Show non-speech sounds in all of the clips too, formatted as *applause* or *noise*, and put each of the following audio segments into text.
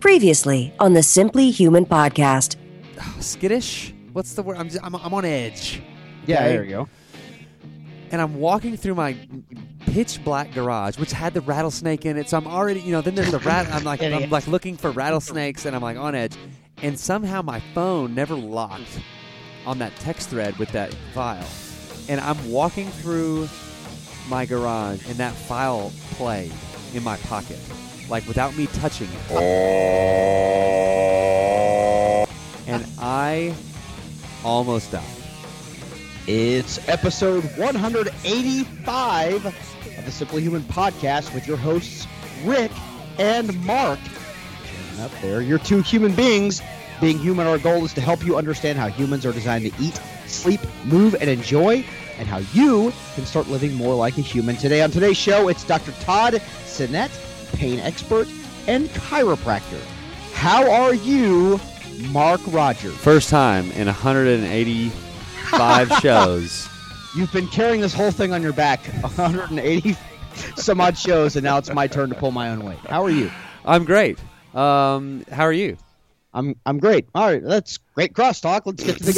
Previously on the Simply Human podcast. *sighs* skittish. What's the word? I'm, just, I'm I'm on edge. Yeah, Okay? there you go. And I'm walking through my pitch black garage, which had the rattlesnake in it. So I'm already, you know, then there's the rat. I'm like, *laughs* I'm like looking for rattlesnakes, and I'm like on edge. And somehow my phone never locked on that text thread with that file. And I'm walking through my garage, and that file played in my pocket, like without me touching it. Oh. And I almost died. It's episode 185 of the Simply Human podcast with your hosts, Rick and Mark. Up there, you're two human beings. Being human, our goal is to help you understand how humans are designed to eat, sleep, move, and enjoy, and how you can start living more like a human. Today on today's show, it's Dr. Todd Sinett, pain expert and chiropractor. How are you, Mark Rogers? First time in 185 *laughs* shows. You've been carrying this whole thing on your back 180 some odd shows, and now it's my turn to pull my own weight. How are you? I'm great. Um, how are you? I'm I'm great. All right, that's great crosstalk. Let's get to the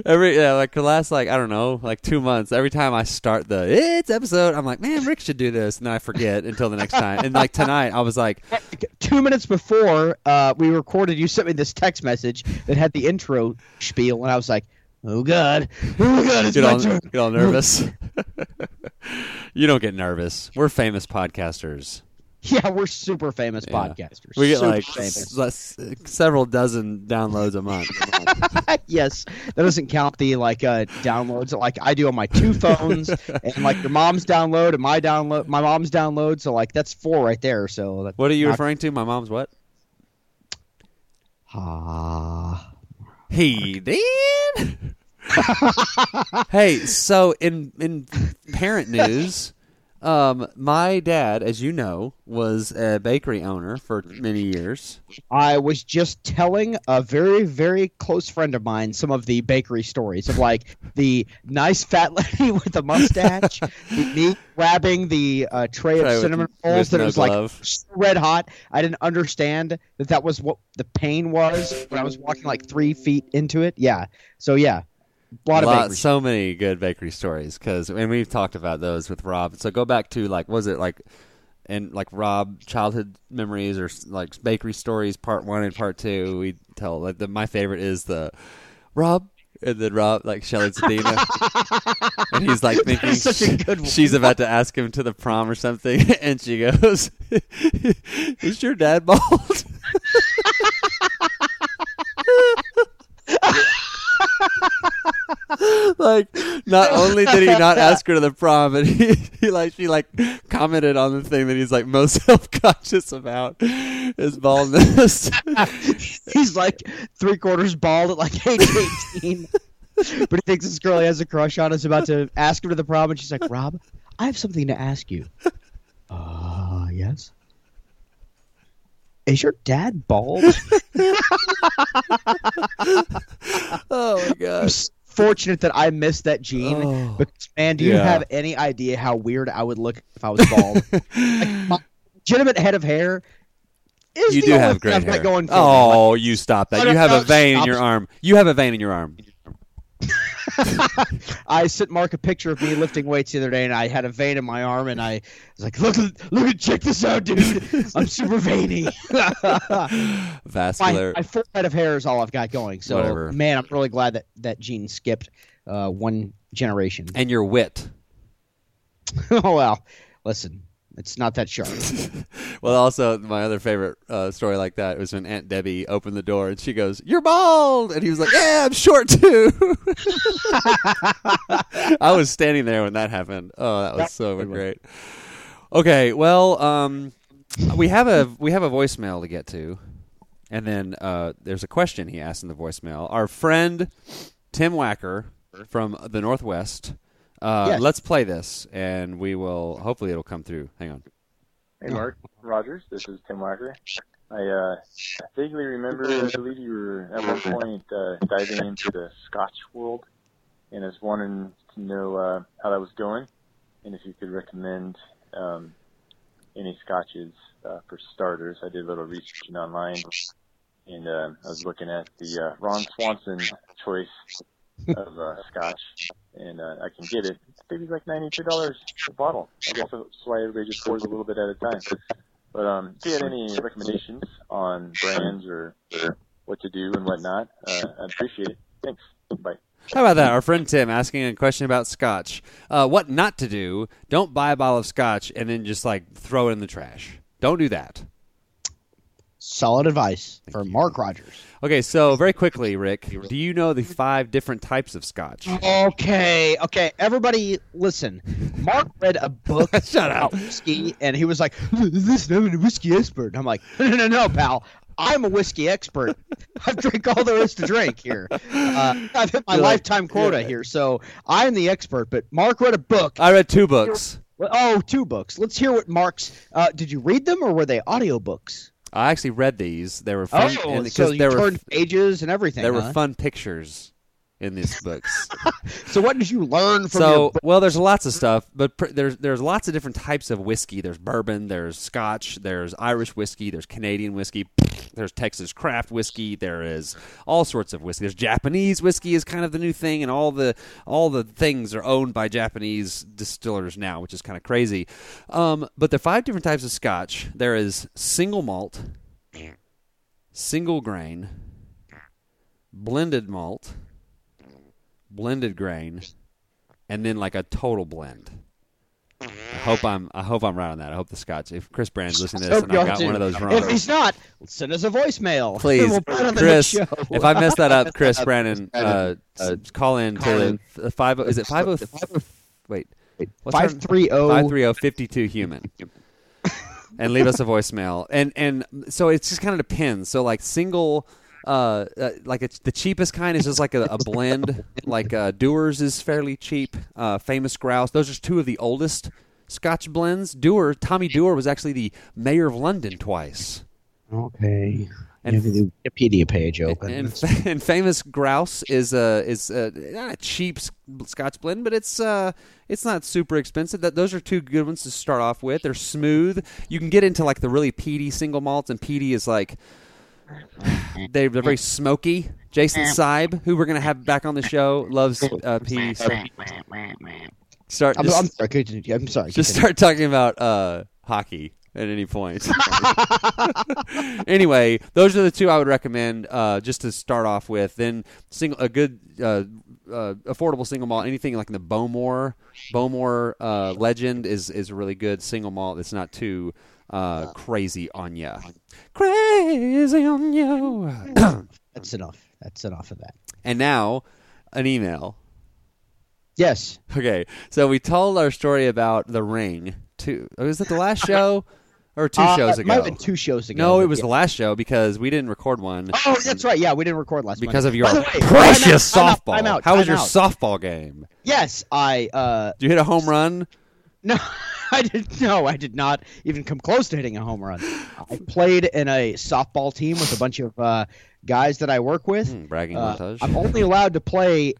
game. *laughs* Every yeah, like the last like I don't know, like two months. Every time I start the it's episode, I'm like, man, Rick should do this, and then I forget until the next time. And like tonight, I was like, Two minutes before uh, we recorded, you sent me this text message that had the intro spiel, and I was like, "Oh God, oh God, it's get my all turn." get all nervous. *laughs* you don't get nervous. We're famous podcasters. *laughs* Yeah, we're super famous Yeah. podcasters. We get Super like famous. s- several dozen downloads a month. *laughs* yes, that doesn't count the like uh, downloads that like I do on my two phones, *laughs* and like your mom's download and my download, my mom's download. So like that's four right there. So What are you Not- referring to? My mom's what? Ah. He did. hey, so in in parent news, um, my dad, as you know, was a bakery owner for many years. I was just telling a very, very close friend of mine some of the bakery stories of like the nice fat *laughs* lady with the mustache, *laughs* me grabbing the uh, tray of cinnamon rolls that no was glove. like red hot. I didn't understand that that was what the pain was when I was walking like three feet into it. Yeah. So yeah, a lot of Lot- bakery. so many good bakery stories because and we've talked about those with Rob. So go back to like was it like and like Rob childhood memories or like bakery stories part one and part two. We tell like the, my favorite is the Rob and then Rob like Shelly Zadina *laughs* and he's like thinking That's such a good one. she's about to ask him to the prom or something *laughs* and she goes, *laughs* "Is your dad bald?" *laughs* like not only did he not *laughs* ask her to the prom, but he, he like she like commented on the thing that he's like most *laughs* self conscious about his baldness. He's like three quarters bald at like age 18. but he thinks this girl he has a crush on is about to ask him to the prom, and she's like, Rob, I have something to ask you. Uh, yes. Is your dad bald? oh my gosh. S- fortunate that I missed that gene. Oh. Because, man, do you Yeah. have any idea how weird I would look if I was bald? *laughs* like, my legitimate head of hair is You do have thing great I've hair. going for me. oh, you stop that. You have a vein in your arm. You have a vein in your arm. *laughs* *laughs* I sent Mark a picture of me lifting weights the other day, and I had a vein in my arm, and I was like, "Look, look, at check this out, dude! I'm super veiny." *laughs* my, my full head of hair is all I've got going. So, Whatever. man, I'm really glad that that gene skipped uh, one generation. and your wit. *laughs* oh well, listen, it's not that sharp. *laughs* Well, also my other favorite uh, story like that was when Aunt Debbie opened the door and she goes, "You're bald," and he was like, "Yeah, I'm short too." *laughs* I was standing there when that happened. Oh, that was That's so one. great. Okay, well, um, we have a we have a voicemail to get to, and then uh, there's a question he asked in the voicemail. Our friend Tim Wacker from the Northwest. Uh, Yes. Let's play this, and we will. Hopefully, it'll come through. Hang on. Hey, Mark Rogers. This is Tim Wacker. I uh, vaguely remember, I believe you were at one point uh, diving into the Scotch world, and I was wanting to know uh, how that was going, and if you could recommend um, any scotches uh, for starters. I did a little researching online, and uh, I was looking at the uh, Ron Swanson choice of uh, scotch, and uh, I can get it. It's maybe like ninety-two dollars a bottle. I guess that's why everybody just pours a little bit at a time. But um, if you had any recommendations on brands or, or what to do and whatnot, uh, I'd appreciate it. Thanks. Bye. How about that? Our friend Tim asking a question about scotch. Uh, what not to do? Don't buy a bottle of scotch and then just like throw it in the trash. Don't do that. Solid advice for Mark Rogers. Okay, so very quickly, Rick, do you know the five different types of scotch? Okay, okay, everybody, listen. Mark read a book *laughs* Shut up. about whiskey, and he was like, "This is a whiskey expert." And I'm like, "No, no, no, pal. I'm a whiskey expert. *laughs* I've drank all there is to drink here. Uh, I've hit my You're like- lifetime quota here, so I'm the expert." But Mark read a book. I read two books. Oh, two books. Let's hear what Mark's. Uh, did you read them, or were they audiobooks? I actually read these. They were fun. Oh, and- so you there were turned pages and everything. there were fun pictures in these books. *laughs* So what did you learn from so your well, there's lots of stuff, but pr- there's there's lots of different types of whiskey. There's bourbon, there's Scotch, there's Irish whiskey, there's Canadian whiskey, there's Texas craft whiskey, there is all sorts of whiskey. There's Japanese whiskey is kind of the new thing, and all the all the things are owned by Japanese distillers now, which is kind of crazy. Um, but there are five different types of Scotch. There is single malt, single grain, blended malt, blended grain, and then like a total blend. I hope I'm I hope I'm right on that. I hope the Scotch. If Chris Brand's listening to this and I got one of those wrong, If he's not, send us a voicemail. *laughs* please, we'll put it on the Chris. If I mess that up, Chris *laughs* Brandon, uh, s- call in to the five. Is it five oh? Wait, what's our- five three oh. 530-52 human *laughs* and leave us a voicemail and and so it just kind of depends so like single uh, uh like it's the cheapest kind is just like a, a blend like uh Dewar's is fairly cheap uh famous grouse those are two of the oldest scotch blends Dewar Tommy Dewar was actually the mayor of London twice Okay. And- And the Wikipedia page open. and, and famous grouse is uh is uh, not a cheap Scotch blend, but it's uh it's not super expensive. That those are two good ones to start off with. They're smooth. You can get into like the really peaty single malts, and peaty is like they, they're very smoky. Jason Seib, who we're gonna have back on the show, loves uh, peaty. So start I'm, just, I'm sorry. continue. I'm sorry. just continue. start talking about uh, hockey at any point. *laughs* anyway, those are the two I would recommend uh, just to start off with. Then single a good uh, uh, affordable single malt, anything like in the Bowmore Bowmore uh, Legend is is a really good single malt. It's not too uh, crazy on ya. Crazy on you. *coughs* That's enough. That's enough of that. and now an email. Yes. Okay, so we told our story about the ring. Two was it the last show *laughs* or two Uh, shows it ago? Might have been two shows ago. No, it was yeah. the last show because we didn't record one Oh, that's right. Yeah, we didn't record last because Monday. of your way, precious time out, softball. time out, How was your out. softball game? Yes, I. uh Did you hit a home run? No, *laughs* I did. No, I did not even come close to hitting a home run. I played in a softball team with a bunch of uh, guys that I work with. Hmm, bragging Uh, montage. I'm only *laughs* allowed to play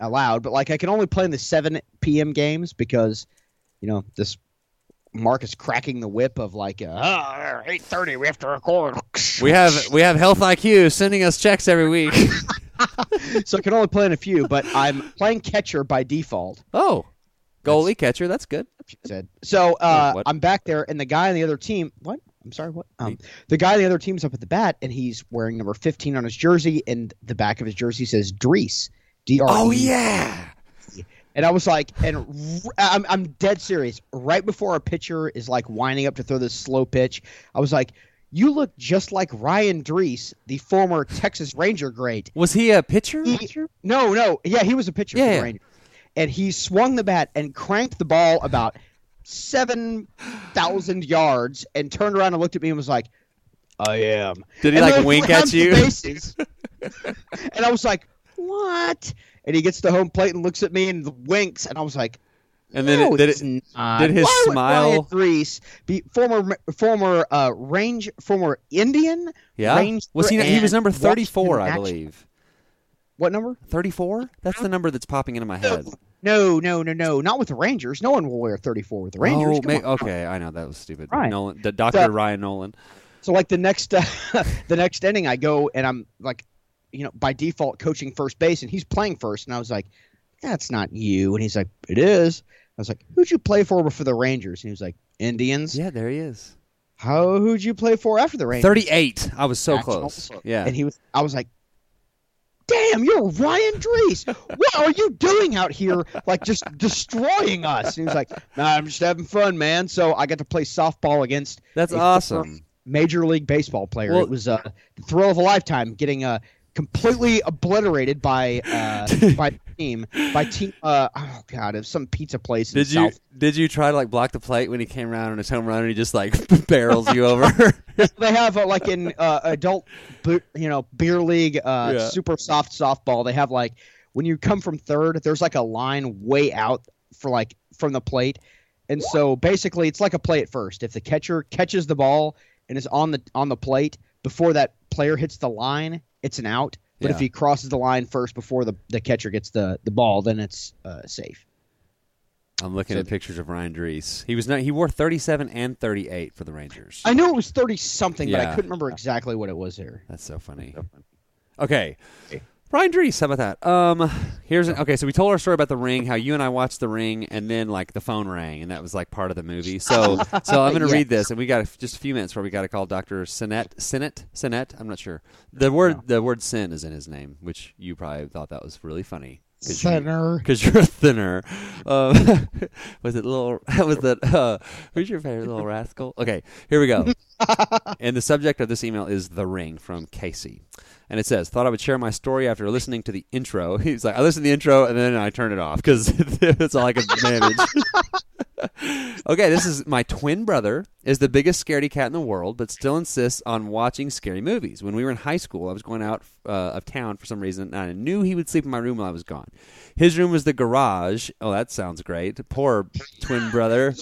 allowed, but like I can only play in the 7 p.m. games because you know this Mark is cracking the whip of like uh, oh, 8:30 we have to record. *laughs* we have we have Health IQ sending us checks every week. *laughs* *laughs* so I can only play in a few, but I'm playing catcher by default. oh, goalie catcher. That's good. said. So uh? I'm back there, and the guy on the other team. What? I'm sorry. What? Um, the guy on the other team's up at the bat, and he's wearing number 15 on his jersey, and the back of his jersey says Drese. D R. Oh yeah. And I was like, and r- I'm, I'm dead serious. Right before our pitcher is like winding up to throw this slow pitch, I was like, "You look just like Ryan Drese, the former Texas Ranger great." Was he a pitcher? He- no, no, yeah, he was a pitcher Yeah, for the Rangers, and he swung the bat and cranked the ball about seven thousand yards and turned around and looked at me and was like, "I am." Did he And like wink at you? *laughs* and I was like, "What?" And he gets to home plate and looks at me and winks, and I was like, And then no, it, did it? did his Why smile- Reese, be former former uh, range former Indian? Yeah. Ranger Was he? He was number thirty-four, I believe. What number? Thirty-four. That's the number that's popping into my head. No, no, no, no, not with the Rangers. No one will wear 34 with the Rangers. Oh, may- okay. I know that was stupid. Right. Nolan, the Doctor So- Ryan Nolan. So like the next uh, *laughs* the next inning, I go and I'm like, you know, by default coaching first base, and he's playing first, and I was like, that's not you, and he's like, it is. I was like, who'd you play for before the Rangers? And he was like, Indians. Yeah, there he is. How who'd you play for after the Rangers? Thirty-eight. I was so close. Yeah. And he was. I was like, damn, you're Ryan Drese. what are you doing out here, like just destroying us? And he was like, nah, I'm just having fun, man. So I got to play softball against That's awesome. Major League Baseball player. Well- it was uh, the thrill of a lifetime, getting uh, completely obliterated by uh, *laughs* by team by team. Uh, oh God, it was some pizza place. Did you South. did you try to like block the plate when he came around on his home run and he just like *laughs* barrels you over? *laughs* they have uh, like in uh, adult, you know, beer league, uh, Yeah. super soft softball. They have like when you come from third, there's like a line way out for like from the plate, and so basically it's like a play at first. If the catcher catches the ball and is on the on the plate before that player hits the line, it's an out. But if he crosses the line first before the, the catcher gets the, the ball, then it's uh, safe. I'm looking So- at pictures of Ryan Drese. He was not, he wore 37 and 38 for the Rangers. I know it was thirty something, but I couldn't remember exactly what it was here. That's so funny. Okay. Ryan Drese, how about that? Um, here's an, okay. So we told our story about the ring, how you and I watched the ring, and then like the phone rang, and that was like part of the movie. So, so I'm going to Yeah. read this, and we got a, just a few minutes where we got to call Doctor Sinett, Sinet, Sinet. I'm not sure. The word, the word sin is in his name, which you probably thought that was really funny. Center. because you're thinner. Um, *laughs* was it little? *laughs* Was that? Uh, who's your favorite little rascal? Okay, here we go. *laughs* and the subject of this email is the ring from Casey, and it says, "Thought I would share my story after listening to the intro." *laughs* He's like, "I listened to the intro and then I turned it off because *laughs* that's all I could manage." *laughs* okay, this is my twin brother is the biggest scaredy cat in the world, but still insists on watching scary movies. When we were in high school, I was going out uh, of town for some reason, and I knew he would sleep in my room while I was gone. His room was the garage. Oh, that sounds great. Poor twin brother.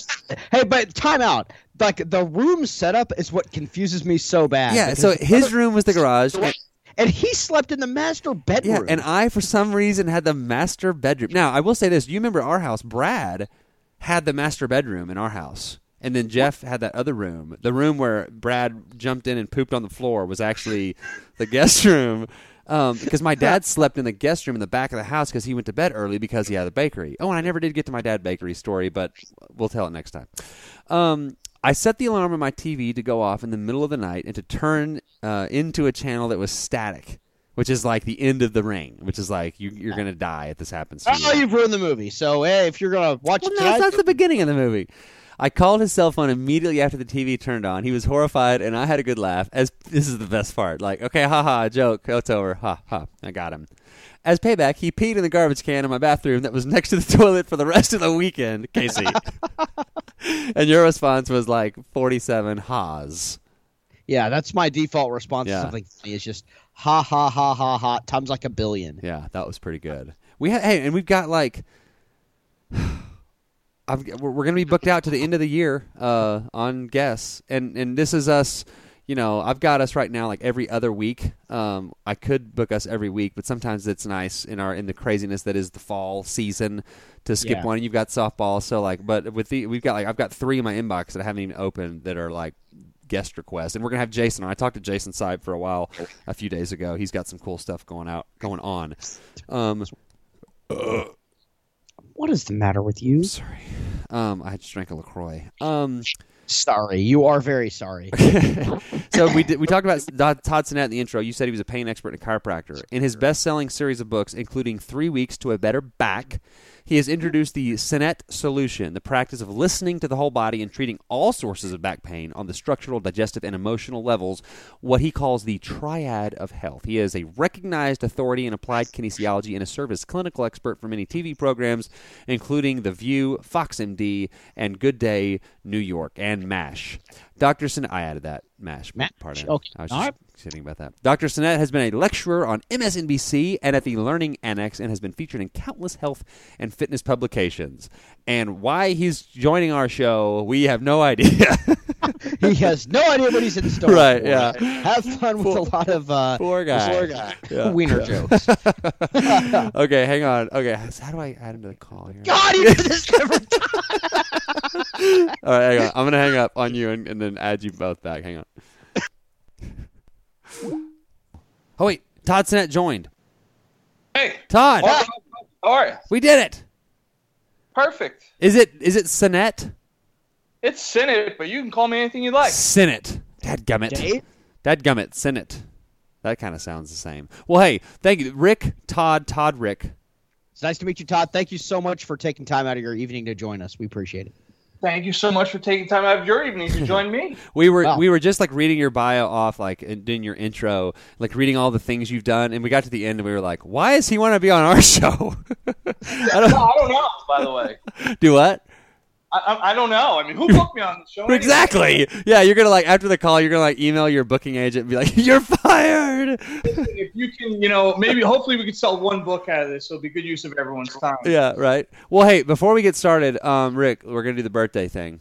Hey, but time out. Like the room setup is what confuses me so bad. Yeah, so his other- room was the garage. And, and he slept in the master bedroom. yeah, and I, for some reason, had the master bedroom. Now, I will say this. You remember our house? Brad had the master bedroom in our house. And then Jeff had that other room. The room where Brad jumped in and pooped on the floor was actually the guest *laughs* room. Um, because my dad *laughs* slept in the guest room in the back of the house because he went to bed early because he had a bakery. Oh, and I never did get to my dad bakery story, but we'll tell it next time. Um, I set the alarm on my TV to go off in the middle of the night and to turn uh, into a channel that was static, which is like the end of the ring, which is like you, you're going to die if this happens to you. oh, you've ruined the movie. So hey, if you're gonna watch Well, it no, tonight, that's the beginning of the movie. I called his cell phone immediately after the TV turned on. He was horrified, and I had a good laugh. As this is the best part, like, okay, haha, joke, oh, it's over, ha ha, I got him. As payback, he peed in the garbage can in my bathroom that was next to the *laughs* toilet for the rest of the weekend, Casey. *laughs* *laughs* and your response was like forty-seven ha's. yeah, that's my default response Yeah. to something funny. Is just ha ha ha ha ha times like a billion. Yeah, that was pretty good. We had hey, and we've got like. *sighs* I've, we're we're gonna be booked out to the end of the year uh, on guests, and and this is us. You know, I've got us right now like every other week. Um, I could book us every week, but sometimes it's nice in our in the craziness that is the fall season to skip Yeah. one. You've got softball, so like, but with the we've got like I've got three in my inbox that I haven't even opened that are like guest requests, and we're gonna have Jason. I talked to Jason Seib for a while a few days ago. He's got some cool stuff going out going on. Um, What is the matter with you? sorry. Um, I just drank a Lacroix. Um, Sorry, you are very sorry. *laughs* so we did, we talked about Todd Sinett in the intro. You said he was a pain expert and a chiropractor. In his best-selling series of books, including Three Weeks to a Better Back, He has introduced the Sinett solution, the practice of listening to the whole body and treating all sources of back pain on the structural, digestive, and emotional levels, what he calls the triad of health. He is a recognized authority in applied kinesiology and a service clinical expert for many TV programs, including The View, Fox MD, and Good Day New York, and MASH. Dr. Sinett, I added that MASH, MASH, part okay. I was just kidding about that. Dr. Sinett has been a lecturer on MSNBC and at the Learning Annex and has been featured in countless health and fitness publications. And why he's joining our show, we have no idea. *laughs* he has no idea what he's in store. Right, for. yeah. Have fun with a lot of uh, Poor guy. Poor guy. Yeah. Wiener jokes. *laughs* okay, hang on. Okay, how do I add him to the call here? God, you do this every time. *laughs* All right, hang on. I'm gonna hang up on you and, and then add you both back. Hang on. Oh wait, Todd Sinett joined. Hey, Todd, how are you? we did it. Perfect. Is it is it Sinet? It's Senate, but you can call me anything you like. Sinet. Dadgummit. Dave? Dadgummit. Sinet. That kind of sounds the same. Well, hey, thank you, Rick, Todd, Todd, Rick. It's nice to meet you, Todd. Thank you so much for taking time out of your evening to join us. We appreciate it. Thank you so much for taking time out of your evening to join me. *laughs* We were Wow. we were just like reading your bio off, like and doing your intro, like reading all the things you've done, and we got to the end and we were like, why does he want to be on our *laughs* show? *laughs* I don't I don't know, by the way. do what. I, I, I don't know. I mean, who booked me on the show? *laughs* anyway? Exactly. Yeah, you're gonna like after the call, you're gonna like email your booking agent and be like, *laughs* "You're fired." If you can, you know, maybe hopefully we could sell one book out of this. So it'll be good use of everyone's time. yeah, right. Well, hey, before we get started, um, Rick, we're gonna do the birthday thing.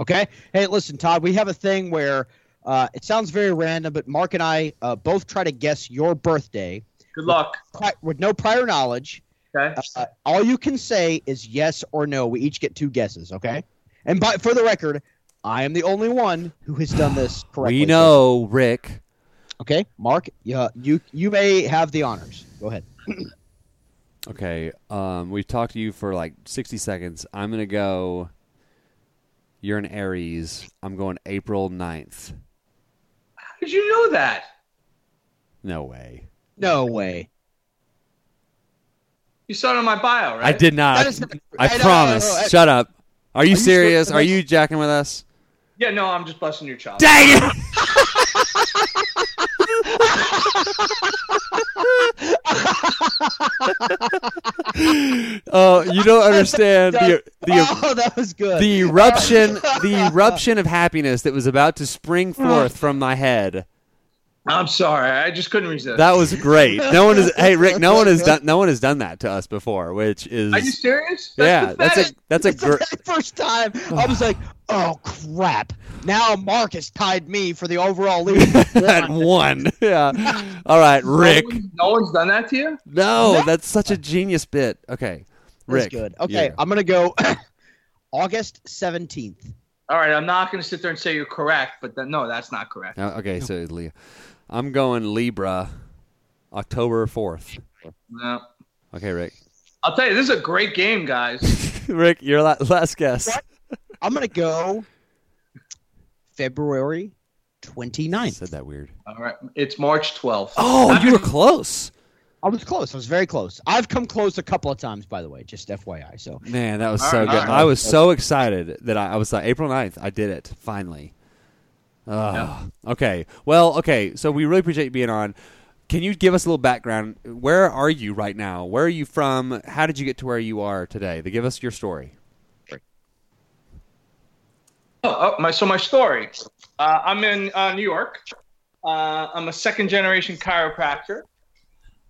Okay. Hey, listen, Todd. We have a thing where uh, it sounds very random, but Mark and I uh, both try to guess your birthday Good luck. pri- with no prior knowledge. Okay. Uh, all you can say is yes or no. We each get two guesses. Okay. And by, for the record, I am the only one who has done this correctly. We know, Rick. Okay, Mark. Yeah, you you may have the honors. Go ahead. *clears throat* Okay, um, we've talked to you for like 60 seconds. I'm gonna go. You're an Aries. I'm going April 9th. How did you know that? No way. No way. You saw it on my bio, right? I did not. That is- I, I know, promise. I know, I- Shut up. Are you you serious? sure- Are you jacking with us? Yeah, no, I'm just busting your chops. Dang it! *laughs* Oh, you don't understand the the er-, oh, that was good. the eruption the eruption of happiness that was about to spring forth from my head. I'm sorry. I just couldn't resist. That was great. No one is. Hey, Rick. No one has *laughs* done. No one has done that to us before, which is. Are you serious? yeah, that's a pathetic. that's a It's the gr- *laughs* first time I was like, "Oh crap!" Now Mark has tied me for the overall lead. *laughs* that one. Yeah. All right, Rick. No, one- no one's done that to you. No, that's such a genius bit. Okay, Rick. That's good. Okay, yeah. I'm gonna go *coughs* August 17th. All right, I'm not going to sit there and say you're correct, but then, no, that's not correct. Okay, so Leah, I'm going Libra, October fourth. No. Okay, Rick. I'll tell you, this is a great game, guys. *laughs* Rick, your la- last guess. I'm gonna go February 29th. Said that weird. All right, it's March 12th. Oh, you were close. I was close. I was very close. I've come close a couple of times, by the way, just FYI. So Man, that was All so right, good. all right. I was so excited that I, I was like, April 9th, I did it, finally. Oh, Okay. Well, okay. So we really appreciate you being on. Can you give us a little background? Where are you right now? Where are you from? How did you get to where you are today? To give us your story. Oh, oh, my so my story. Uh, I'm in uh, New York. Uh, I'm a second generation chiropractor,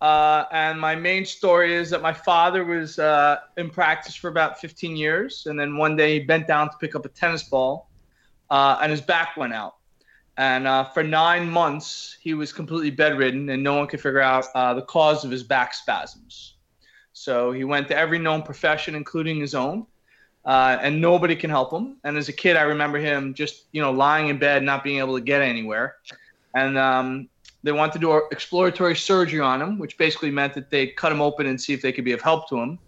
uh, and my main story is that my father was uh, in practice for about 15 years, and then one day he bent down to pick up a tennis ball, uh, and his back went out. And uh, for nine months, he was completely bedridden, and no one could figure out uh, the cause of his back spasms. So he went to every known profession, including his own uh, and nobody can help him. And as a kid, I remember him just you know lying in bed, not being able to get anywhere. And um, they wanted to do exploratory surgery on him, which basically meant that they cut him open and see if they could be of help to him.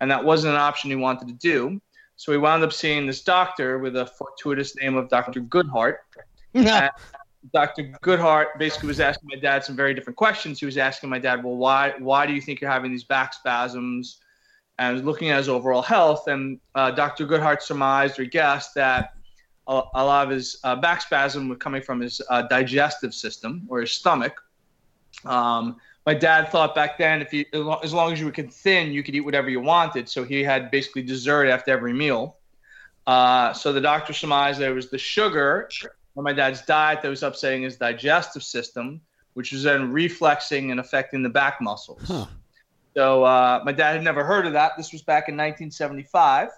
And that wasn't an option he wanted to do. So he wound up seeing this doctor with a fortuitous name of Dr. Goodheart. *laughs* And Dr. Goodheart basically was asking my dad some very different questions. He was asking my dad, "Well, why why do you think you're having these back spasms?" and was looking at his overall health. And uh, Dr. Goodheart surmised or guessed that a, a lot of his uh, back spasm was coming from his uh, digestive system or his stomach. Um, my dad thought back then if you as long as you were thin, you could eat whatever you wanted. So he had basically dessert after every meal. Uh, so the doctor surmised there was the sugar in my dad's diet that was upsetting his digestive system, which was then reflexing and affecting the back muscles. Huh. So uh, my dad had never heard of that. This was back in 1975.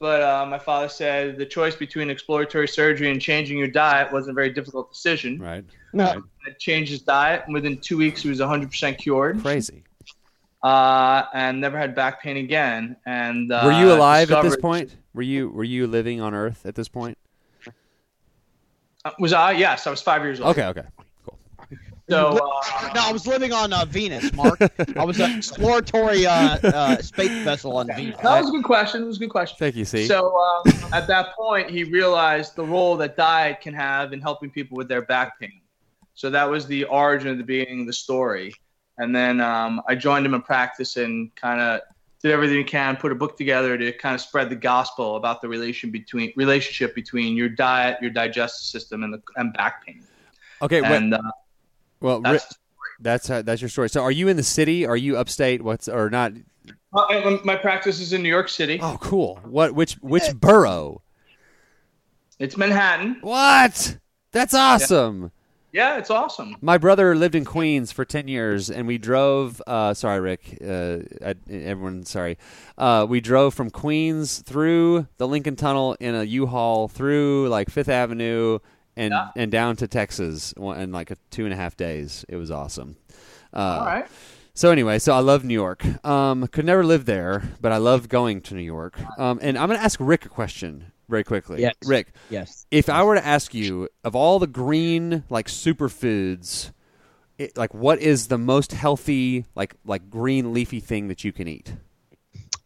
But uh, my father said the choice between exploratory surgery and changing your diet wasn't a very difficult decision. Right. No. Right. I changed his diet, and within two weeks, he was 100% cured Crazy. uh, and never had back pain again. And uh, Were you alive at this point? Were you were you living on Earth at this point? Uh, Was I? Yes, I was five years old. Okay. Okay. Cool. So uh, *laughs* no, I was living on uh, Venus, Mark. I was an exploratory uh, uh, space vessel on Venus. that was a good question. It was a good question. Thank you. See. So um, at that point, he realized the role that diet can have in helping people with their back pain. So that was the origin of the beginning of the story. And then um, I joined him in practice and kind of did everything we can, put a book together to kind of spread the gospel about the relation between relationship between your diet, your digestive system, and the and back pain. okay. And uh, well, that's that's uh, that's your story. So, are you in the city? Are you upstate? What's or not? uh, and my practice is in New York City. Oh, cool. What? Which? Which borough? It's Manhattan. What? That's awesome. Yeah, it's awesome. My brother lived in Queens for ten years, and we drove. Uh, sorry, Rick. Uh, I, everyone, sorry. Uh, we drove from Queens through the Lincoln Tunnel in a U-Haul through like Fifth Avenue and Yeah. and down to Texas in like a two and a half days. It was awesome. Uh, All right. So anyway, so I love New York. Um, could never live there, but I love going to New York. Um, and I'm going to ask Rick a question very quickly. Yes. Rick, Yes. if I were to ask you of all the green like superfoods, it, like what is the most healthy like like green leafy thing that you can eat?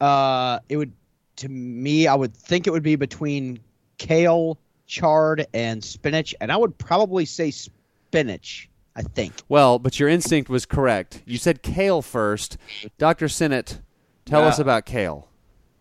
Uh, it would, to me, I would think it would be between kale, chard, and spinach, and I would probably say spinach. I think. Well, but your instinct was correct. You said kale first. Dr. Sinett, tell Yeah. us about kale.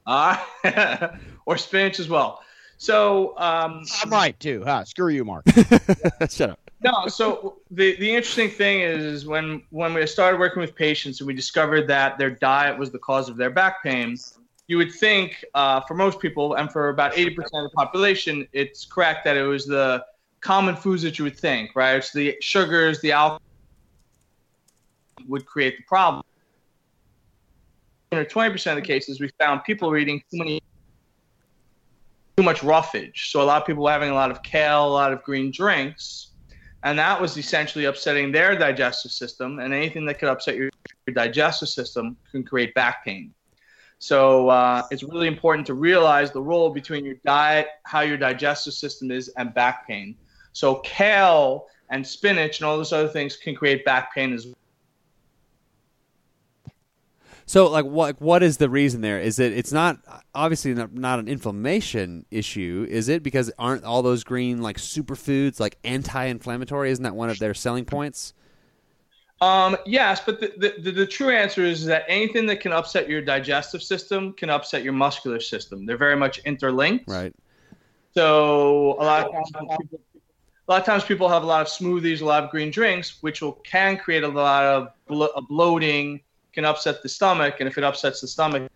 Uh, *laughs* or spinach as well. So um, I'm right too. Huh? Screw you, Mark. *laughs* Shut up. no, so the the interesting thing is when when we started working with patients and we discovered that their diet was the cause of their back pain, you would think uh, for most people and for about 80% of the population, it's correct that it was the common foods that you would think, right? It's the sugars, the alcohol would create the problem. Or 20% of the cases, we found people were eating too many too much roughage. So a lot of people were having a lot of kale, a lot of green drinks, and that was essentially upsetting their digestive system. And anything that could upset your, your digestive system can create back pain. So uh, it's really important to realize the role between your diet, how your digestive system is, and back pain. So kale and spinach and all those other things can create back pain as well. So, like, what what is the reason there? Is it it's not obviously not, not an inflammation issue, is it? Because aren't all those green like superfoods like anti-inflammatory? Isn't that one of their selling points? Um, yes, but the, the, the, the true answer is that anything that can upset your digestive system can upset your muscular system. They're very much interlinked. Right. So a lot of times, people, a lot of times people have a lot of smoothies, a lot of green drinks, which will can create a lot of blo- of bloating, can upset the stomach, and if it upsets the stomach,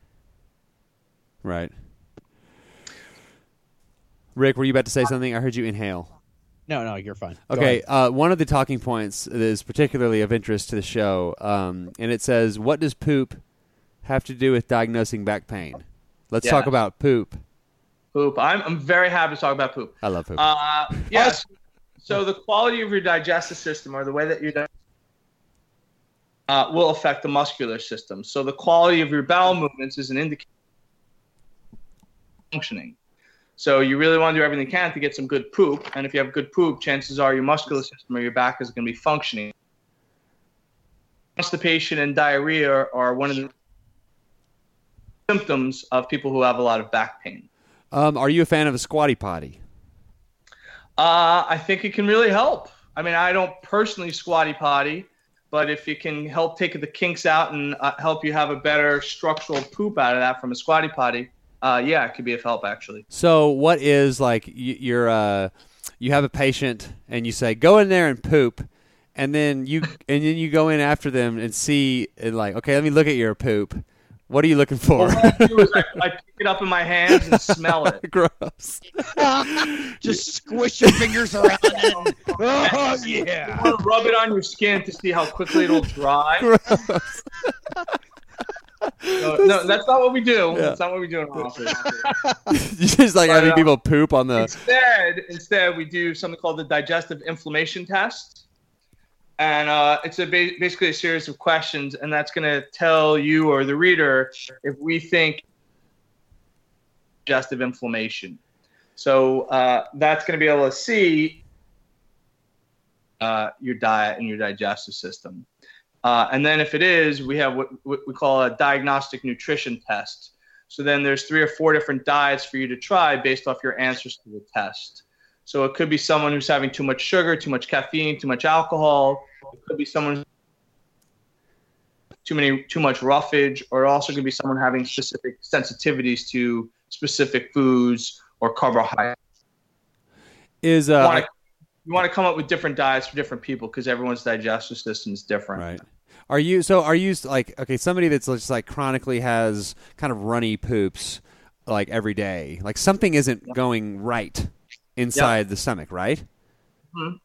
Right. Rick, were you about to say something? I heard you inhale. No, no, you're fine. Okay, uh, one of the talking points that is particularly of interest to the show, um, and it says, "What does poop have to do with diagnosing back pain?" Let's Yeah. talk about poop. poop. I'm, I'm very happy to talk about poop. I love poop. Uh, *laughs* yes. So the quality of your digestive system, or the way that you di- uh, will affect the muscular system. So the quality of your bowel movements is an indicator of functioning. So you really want to do everything you can to get some good poop, and if you have good poop, chances are your muscular system or your back is going to be functioning. Constipation and diarrhea are, are one of the symptoms of people who have a lot of back pain. um, are you a fan of a squatty potty? Uh, I think it can really help. I mean, I don't personally squatty potty, but if you can help take the kinks out and uh, help you have a better structural poop out of that from a squatty potty, uh, yeah, it could be of help actually. So, what is like you're uh, you have a patient and you say go in there and poop, and then you and then you go in after them and see and like okay, let me look at your poop. What are you looking for? Well, I do is I, I pick it up in my hands and smell it. *laughs* Gross. *laughs* Just squish your fingers around it. *laughs* Oh yeah. You want to rub it on your skin to see how quickly it'll dry. Gross. No, no, that's not what we do. That's not what we do in our office. you just like But, having uh, people poop on the. Instead, instead we do something called the digestive inflammation test, and uh, it's a ba- basically a series of questions, and that's going to tell you or the reader if we think digestive inflammation. So uh, that's going to be able to see uh, your diet and your digestive system. Uh, and then if it is, we have what, what we call a diagnostic nutrition test. So then there's three or four different diets for you to try based off your answers to the test. So it could be someone who's having too much sugar, too much caffeine, too much alcohol. It could be someone too many too much roughage, or it also could be someone having specific sensitivities to specific foods or carbohydrates. Is You uh want to you want to come up with different diets for different people because everyone's digestive system is different. right? Are you so? Are you like okay? Somebody that's just like chronically has kind of runny poops like every day. Like something isn't going right inside the stomach, right? Mhm.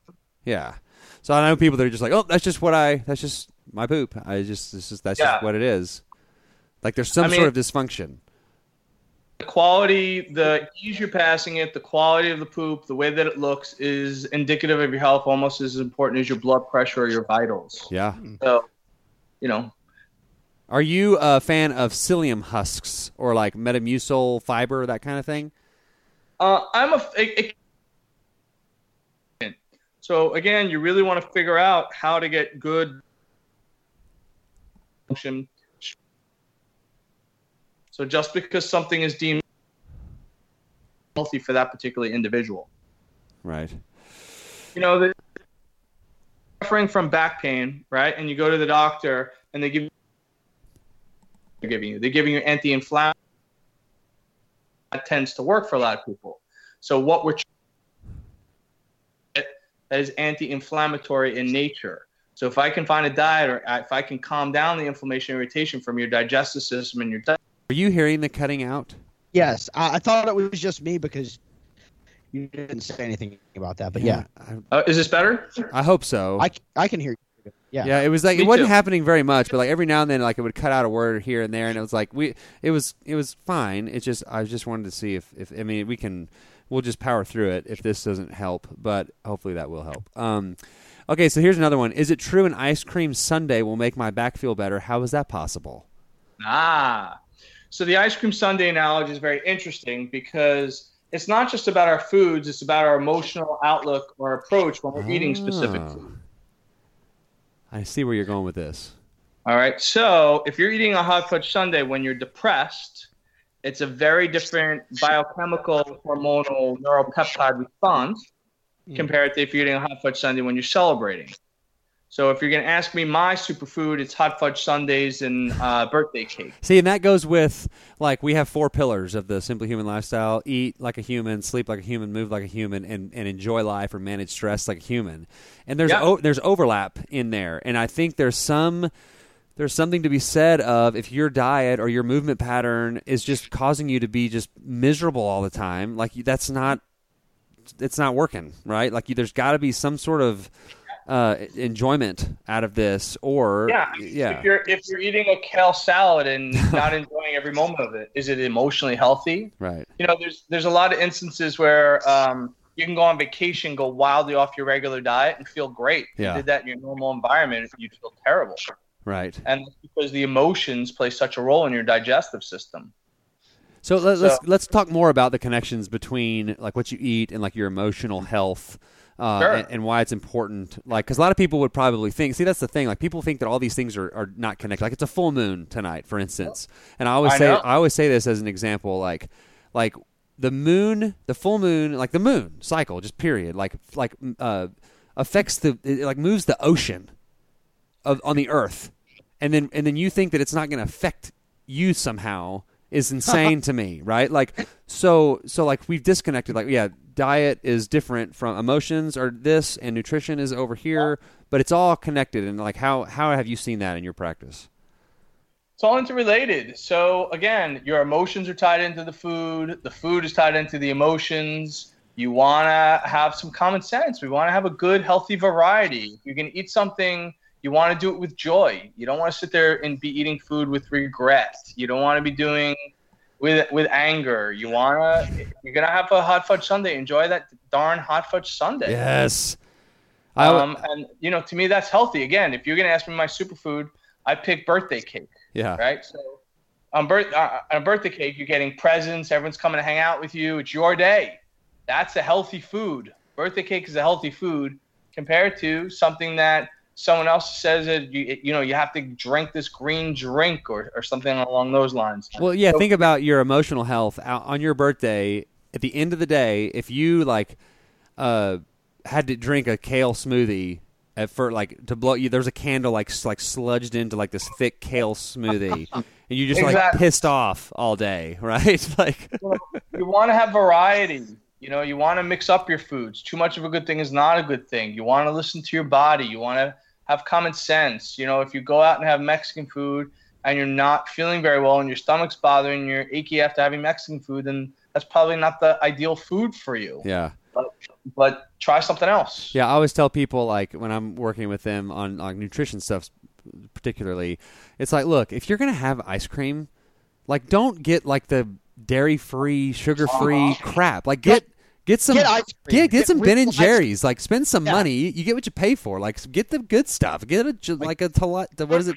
Yeah. So I know people that are just like, oh, that's just what I. That's just my poop. I just. This is that's just what it is. Like there's some I mean- sort of dysfunction. the quality, the ease you're passing it, the quality of the poop, the way that it looks is indicative of your health almost as important as your blood pressure or your vitals. Yeah. So, you know, Are you a fan of psyllium husks or like metamucil fiber, that kind of thing? uh, I'm a. It, it- so again, you really want to figure out how to get good function. So just because something is deemed healthy for that particular individual. Right. you know, the, suffering from back pain, right? And you go to the doctor and they give they're giving you they're giving you anti-inflammatory. That tends to work for a lot of people. So what we're that is anti-inflammatory in nature. So if I can find a diet or if I can calm down the inflammation and irritation from your digestive system and your diet, Are you hearing the cutting out? Yes, I, I thought it was just me because you didn't say anything about that. But yeah, uh, is this better? I, I hope so. I, I can hear you. Yeah. Yeah, it was like Me it wasn't too. happening very much, but like every now and then, like it would cut out a word here and there, and it was like we, it was, it was fine. It just, I just wanted to see if, if I mean, we can, we'll just power through it if this doesn't help, but hopefully that will help. Um, okay, so here's another one. Is it true an ice cream sundae will make my back feel better? How is that possible? Ah, so the ice cream sundae analogy is very interesting because it's not just about our foods; it's about our emotional outlook or approach when we're eating specific Ah. food. I see where you're going with this. All right. So if you're eating a hot fudge sundae when you're depressed, it's a very different biochemical, hormonal, neuropeptide response compared to if you're eating a hot fudge sundae when you're celebrating. So if you're going to ask me my superfood, it's hot fudge sundaes and uh, birthday cake. See, and that goes with like we have four pillars of the simply human lifestyle: eat like a human, sleep like a human, move like a human, and, and enjoy life or manage stress like a human. And there's Yeah. o- there's overlap in there, and I think there's some there's something to be said of if your diet or your movement pattern is just causing you to be just miserable all the time, like that's not it's not working, right? Like you, there's got to be some sort of uh, enjoyment out of this, or Yeah, yeah. If you're if you're eating a kale salad and *laughs* not enjoying every moment of it, is it emotionally healthy? right. You know, there's there's a lot of instances where um, you can go on vacation, go wildly off your regular diet, and feel great. If Yeah. you did that in your normal environment, you'd feel terrible. Right. And because the emotions play such a role in your digestive system. So, let, let's So- let's talk more about the connections between like what you eat and like your emotional health, uh, Sure. and, and why it's important. Like, because a lot of people would probably think, see, that's the thing. Like, people think that all these things are, are not connected. Like, it's a full moon tonight, for instance, and I always I say know. I always say this as an example. Like, like the moon, the full moon, like the moon cycle, just period. Like, like uh, affects the it, like moves the ocean. Of, on the earth, and then and then you think that it's not going to affect you somehow is insane to me, *laughs* right? Like so so like we've disconnected. Like yeah, diet is different from emotions or this, and nutrition is over here, but it's all connected. And like how how have you seen that in your practice? It's all interrelated. So again, your emotions are tied into the food. The food is tied into the emotions. You want to have some common sense. We want to have a good, healthy variety. You can eat something, you want to do it with joy. You don't want to sit there and be eating food with regret. You don't want to be doing with with anger. You want to. You're gonna have a hot fudge sundae. Enjoy that darn hot fudge sundae. Yes. Um, and you know, to me, that's healthy. Again, if you're gonna ask me my superfood, I pick birthday cake. Yeah. Right. So on birth uh, on a birthday cake, you're getting presents. Everyone's coming to hang out with you. It's your day. That's a healthy food. Birthday cake is a healthy food compared to something that someone else says that you you know you have to drink this green drink or, or something along those lines. Well, yeah. So- think about your emotional health on your birthday. At the end of the day, if you like uh, had to drink a kale smoothie at for like to blow you, there's a candle like like sludged into like this thick kale smoothie, and you just like pissed off all day, *laughs* right? like *laughs* you want to have variety. You know, you want to mix up your foods. Too much of a good thing is not a good thing. You want to listen to your body. You want to have common sense. You know, if you go out and have Mexican food and you're not feeling very well and your stomach's bothering, you're achy after having Mexican food, then that's probably not the ideal food for you. yeah. But try something else. Yeah, I always tell people like when I'm working with them on like nutrition stuff, particularly, it's like, look, if you're gonna have ice cream, like don't get like the dairy free, sugar free uh-huh. crap. Like get get some Get ice cream. Get, get Get some Ben and ice cream. Jerry's. Like spend some Yeah. money. You get what you pay for. Like get the good stuff. Get a ju- like a tele- what is it?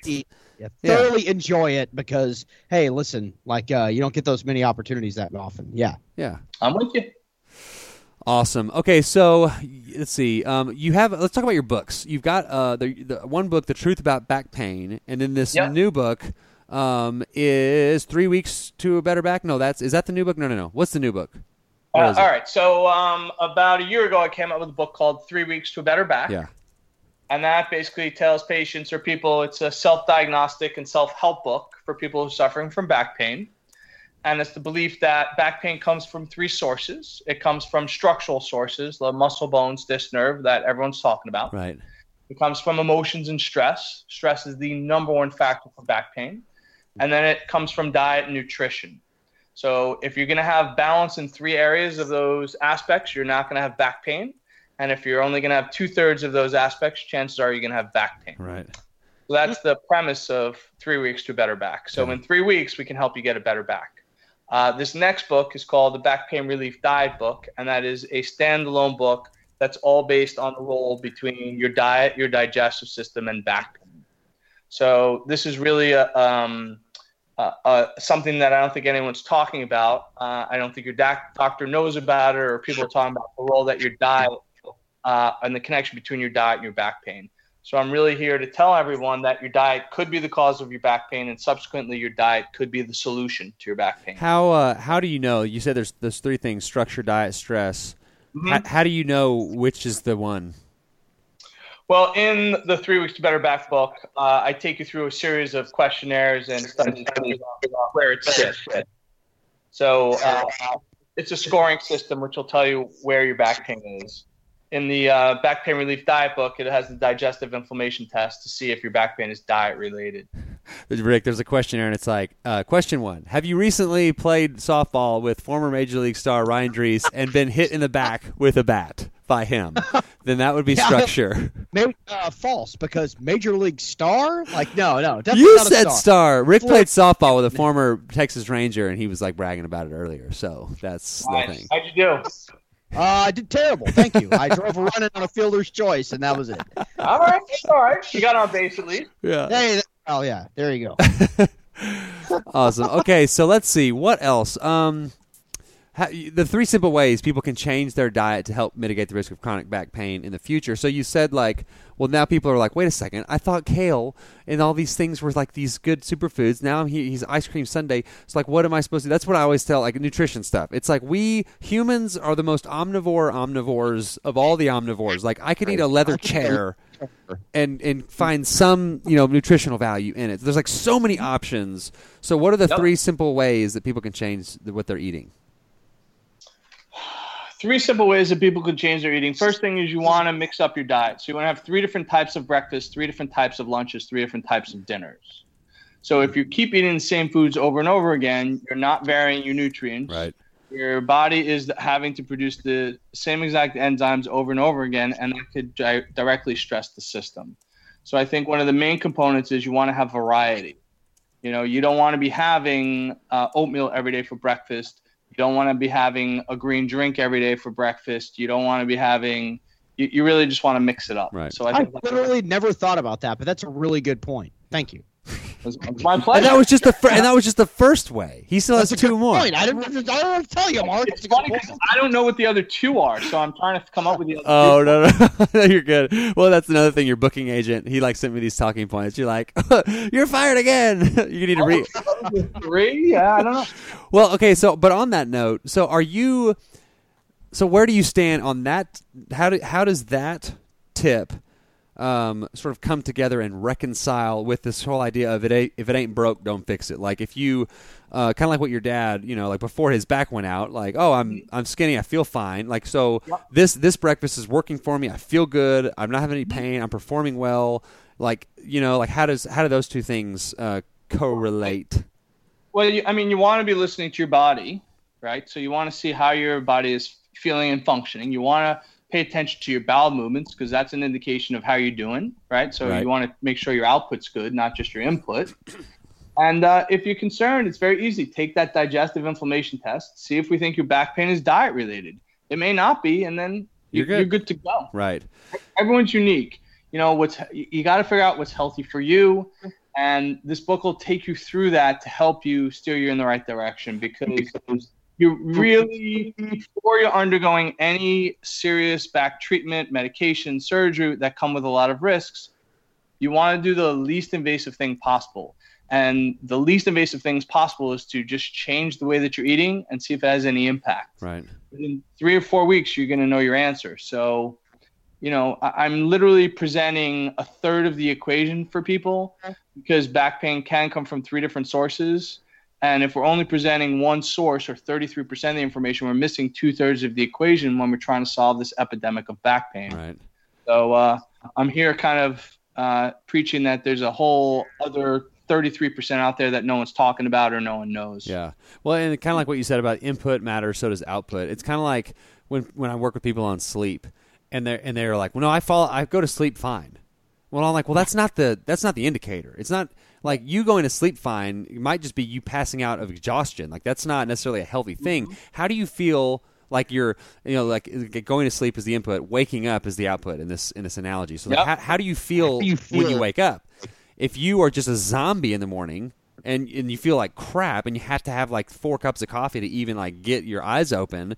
Yeah, Yeah. enjoy it because hey, listen, like uh, you don't get those many opportunities that often. Yeah. Yeah. I'm with you. Awesome. Okay, so let's see. Um, you have. Let's talk about your books. You've got uh, the, the one book, "The Truth About Back Pain," and then this Yep. new book um, is three weeks to a better back. No, that's is that the new book? No, no, no. What's the new book? Uh, all right. So um, about a year ago, I came out with a book called Three Weeks to a Better Back. Yeah. And that basically tells patients or people it's a self diagnostic and self help book for people who are suffering from back pain. And it's the belief that back pain comes from three sources it comes from structural sources, the muscle, bones, disc, nerve that everyone's talking about. Right. It comes from emotions and stress. Stress is the number one factor for back pain. And then it comes from diet and nutrition. So if you're going to have balance in three areas of those aspects, you're not going to have back pain. And if you're only going to have two thirds of those aspects, chances are you're going to have back pain. Right. So that's the premise of three weeks to a better back. So in three weeks, we can help you get a better back. Uh, this next book is called the Back Pain Relief Diet Book, and that is a standalone book that's all based on the role between your diet, your digestive system, and back pain. So this is really a, um, uh, uh, something that I don't think anyone's talking about. Uh, I don't think your doc- doctor knows about it, or people are talking about the role that your diet uh, and the connection between your diet and your back pain. So I'm really here to tell everyone that your diet could be the cause of your back pain, and subsequently your diet could be the solution to your back pain. How uh, how do you know? You said there's there's three things: structure, diet, stress. Mm-hmm. How, how do you know which is the one? Well, in the Three Weeks to Better Back book, uh, I take you through a series of questionnaires and studies where it sits. So uh, it's a scoring system which will tell you where your back pain is. In the uh, Back Pain Relief Diet book, it has the digestive inflammation test to see if your back pain is diet related. Rick, there's a questionnaire, and it's like, uh, question one: Have you recently played softball with former Major League star Ryan Drese and been hit in the back with a bat by him? *laughs* then that would be Yeah. structure. *laughs* Maybe uh, false because Major League Star. Like no, no, definitely you not a said star. star. Rick Flip. played softball with a *laughs* former Texas Ranger, and he was like bragging about it earlier. So that's the thing. How'd you do? Uh, I did terrible. Thank you. I drove a running on a fielder's choice, and that was it. All right, all right. You got on base at least. Yeah. Hey, oh yeah, there you go. awesome. Okay, so let's see what else. Um, the three simple ways people can change their diet to help mitigate the risk of chronic back pain in the future. So you said like, well, now people are like, wait a second, I thought kale and all these things were like these good superfoods. Now he, he's ice cream Sunday. It's like, what am I supposed to? do? That's what I always tell like nutrition stuff. It's like we humans are the most omnivore omnivores of all the omnivores. Like I could eat a leather chair and and find some you know nutritional value in it. There's like so many options. So what are the Yep. three simple ways that people can change the, what they're eating? Three simple ways that people could change their eating. First thing is you want to mix up your diet. So you want to have three different types of breakfast, three different types of lunches, three different types of dinners. So if you keep eating the same foods over and over again, you're not varying your nutrients. Right. Your body is having to produce the same exact enzymes over and over again, and that could di- directly stress the system. So I think one of the main components is you want to have variety. You know, you don't want to be having uh, oatmeal every day for breakfast. You don't want to be having a green drink every day for breakfast. You don't want to be having. You, you really just want to mix it up. Right. So I I think that's literally never thought about that, but that's a really good point. Thank you. It's my And that was just the fir- and that was just the first way. He still has That's a two more. Point. I didn't. I don't want to tell you, Mark. It's It's funny because I don't know what the other two are, so I'm trying to come up with the other. Oh no, no, *laughs* no, you're good. Well, that's another thing. Your booking agent, he like sent me these talking points. You're like, *laughs* you're fired again. *laughs* you need to read. Oh, three. Yeah, I don't know. Well, okay, so but on that note, so are you? So where do you stand on that? How do how does that tip um, sort of come together and reconcile with this whole idea of it ain't, if it ain't broke, don't fix it? Like if you uh, kind of like what your dad, you know, like before his back went out, like oh I'm I'm skinny, I feel fine. Like so this this breakfast is working for me. I feel good. I'm not having any pain. I'm performing well. Like you know, like how does how do those two things uh, correlate? Well, you, I mean, you want to be listening to your body, right? So you want to see how your body is feeling and functioning. You want to pay attention to your bowel movements because that's an indication of how you're doing, right? So Right. you want to make sure your output's good, not just your input. And uh, if you're concerned, it's very easy. Take that digestive inflammation test. See if we think your back pain is diet related. It may not be, and then You're good. you're good to go Right. everyone's unique. You know what's you, you got to figure out what's healthy for you, and this book will take you through that to help you steer you in the right direction because you *laughs* really before you're undergoing any serious back treatment, medication, surgery that come with a lot of risks, you want to do the least invasive thing possible. And the least invasive things possible is to just change the way that you're eating and see if it has any impact Right. within three or four weeks, you're going to know your answer. So, you know, I- I'm literally presenting a third of the equation for people because back pain can come from three different sources. And if we're only presenting one source or 33% of the information, we're missing two thirds of the equation when we're trying to solve this epidemic of back pain. Right. So uh, I'm here kind of uh, preaching that there's a whole other 33% out there that no one's talking about or no one knows. Yeah. Well, and kind of like what you said about input matters, so does output. It's kind of like when when I work with people on sleep, and they're and they're like, "Well, no, I fall, I go to sleep fine." Well, I'm like, "Well, that's not the that's not the indicator. It's not like you going to sleep fine. It might just be you passing out of exhaustion. Like that's not necessarily a healthy thing. How do you feel?" Like you're, you know, like going to sleep is the input, waking up is the output in this in this analogy. So, like, how, how do you feel do you when you wake up? If you are just a zombie in the morning, and and you feel like crap and you have to have like four cups of coffee to even like get your eyes open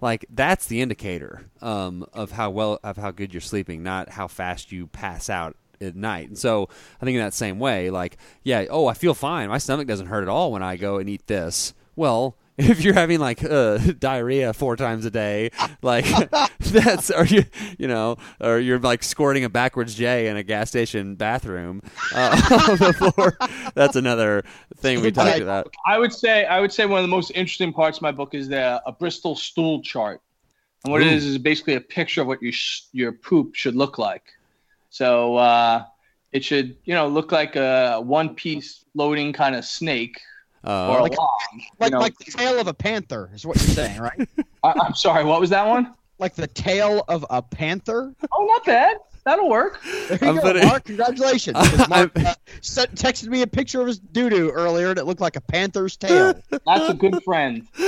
like that's the indicator um, of how well of how good you're sleeping not how fast you pass out at night and so i think in that same way like yeah oh i feel fine my stomach doesn't hurt at all when i go and eat this well *laughs* if you're having like uh, *laughs* diarrhea four times a day, like *laughs* that's or you you know, or you're like squirting a backwards J in a gas station bathroom uh, on the floor. That's another thing we talked about. I would say I would say one of the most interesting parts of my book is the a Bristol stool chart, and what it Ooh. is is basically a picture of what your your poop should look like. So uh, it should you know look like a one piece floating kind of snake Uh, or Like- a log. Like you know. like the tail of a panther is what you're saying, right? *laughs* I, I'm sorry, what was that one? like the tail of a panther. Oh, not bad. That'll work. There you I'm go, putting- Mark. Congratulations. *laughs* Mark uh, sent, texted me a picture of his doo doo earlier, and it looked like a panther's tail. *laughs* That's a good friend. *laughs*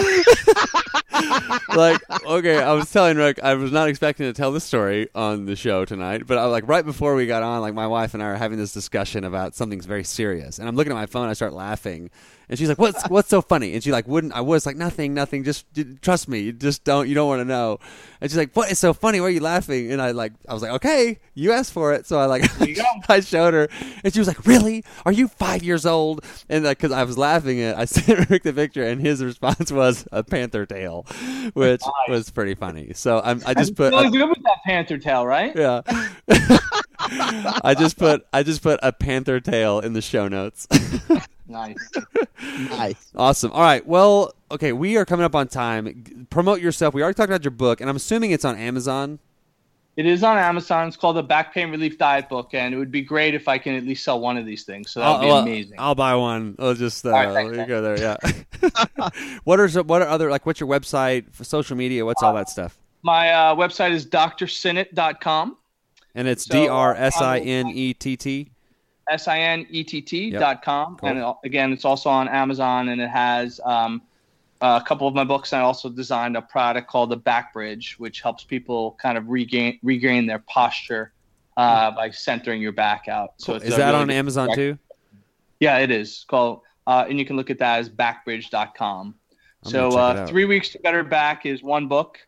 like okay i was telling rick i was not expecting to tell this story on the show tonight but i like right before we got on like my wife and i are having this discussion about something's very serious and i'm looking at my phone i start laughing and she's like what's *laughs* what's so funny? And she like wouldn't i was like nothing nothing just d- trust me you just don't you don't want to know. And she's like what is so funny? Why are you laughing? And i like i was like okay you asked for it. So i like *laughs* i showed her. And she was like really? Are you five years old? And like, because i was laughing at i *laughs* sent rick the picture and his response was a panther tail which was pretty funny. So I'm, i just put Feeling good with that panther tail, right? yeah. I just put I just put a panther tail in the show notes. Nice. Nice. *laughs* awesome. All right. Well, okay, we are coming up on time. G- Promote yourself. We already talked about your book, and I'm assuming it's on Amazon. It is on Amazon. It's called the Back Pain Relief Diet Book, and it would be great if I can at least sell one of these things. So that would be I'll, I'll- amazing. I'll buy one. I'll just uh, All right, thanks, we go there. Yeah. *laughs* *laughs* what are some- what are other like? What's your website? For social media? What's all that stuff? My uh, website is drsinett.com, And it's So, uh, D R S I N E T T. S-I-N-E-T-T dot com. And it, again, it's also on Amazon, and it has um, a couple of my books. I also designed a product called the Back Bridge, which helps people kind of regain regain their posture uh, by centering your back out. So it's Is that really on Amazon product. too? Yeah, it is called, uh, and you can look at that as backbridge.com. I'm So gonna check it uh, three weeks to better back is one book.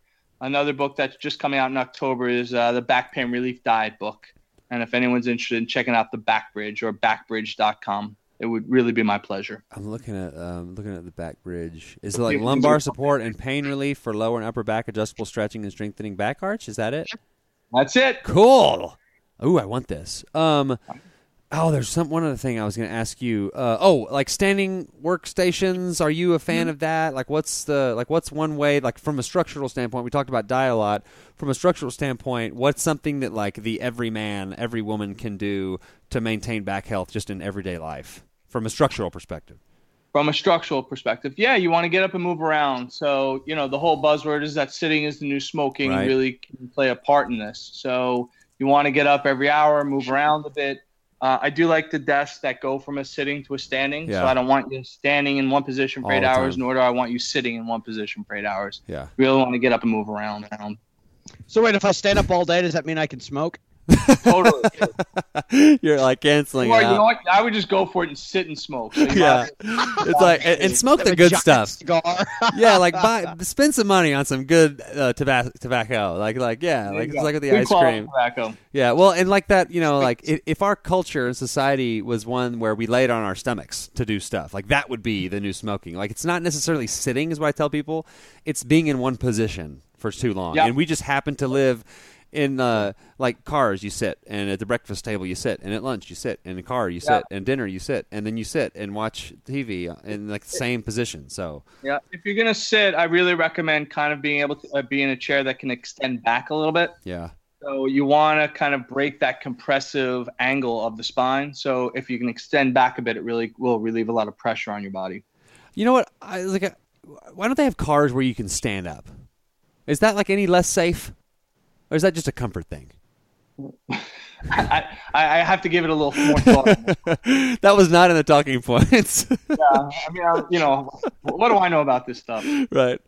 Another book that's just coming out in October is uh, the Back Pain Relief Diet book. And if anyone's interested in checking out the Backbridge or backbridge.com, it would really be my pleasure. I'm looking at um, looking at the back bridge. Is it like lumbar support and pain relief for lower and upper back, adjustable stretching and strengthening back arch? Is that it? That's it. Cool. Ooh, I want this. Um, oh, there's some one other thing I was going to ask you. Uh, oh, like standing workstations. Are you a fan of that? Like, what's the like? What's one way? Like from a structural standpoint, we talked about die a lot. From a structural standpoint, what's something that like the every man, every woman can do to maintain back health just in everyday life from a structural perspective? From a structural perspective, yeah, you want to get up and move around. So, you know, the whole buzzword is that sitting is the new smoking Right. really can play a part in this. So, you want to get up every hour, move around a bit. Uh, I do like the desks that go from a sitting to a standing. Yeah. So, I don't want you standing in one position for All eight hours, time. nor do I want you sitting in one position for eight hours. Yeah. Really want to get up and move around. around. So wait, if I stand up all day, does that mean I can smoke? *laughs* Totally. You're like canceling or it you know what? I would just go for it and sit and smoke. So *laughs* yeah, *laughs* it's like and, and smoke the good stuff. Cigar. yeah, like buy spend some money on some good uh, tobacco. Tobacco, like like yeah, There like it's go. like with the Good ice cream. Tobacco. Yeah, well, and like that, you know, like if, if our culture and society was one where we laid on our stomachs to do stuff, like that would be the new smoking. Like it's not necessarily sitting, is what I tell people. It's being in one position for too long, Yeah. and we just happen to live. In uh, like cars, you sit, and at the breakfast table you sit, and at lunch you sit, in the car you Yeah. sit, and dinner you sit, and then you sit and watch TV in like the same position. So Yeah, if you're gonna sit, I really recommend kind of being able to uh, be in a chair that can extend back a little bit. yeah, So you want to kind of break that compressive angle of the spine. So if you can extend back a bit, it really will relieve a lot of pressure on your body. You know what? I like. uh, Why don't they have cars where you can stand up? Is that like any less safe, or is that just a comfort thing? *laughs* I, I, have to give it a little more thought. *laughs* that was not in the talking points. *laughs* yeah, I mean, I, you know, what do I know about this stuff? right.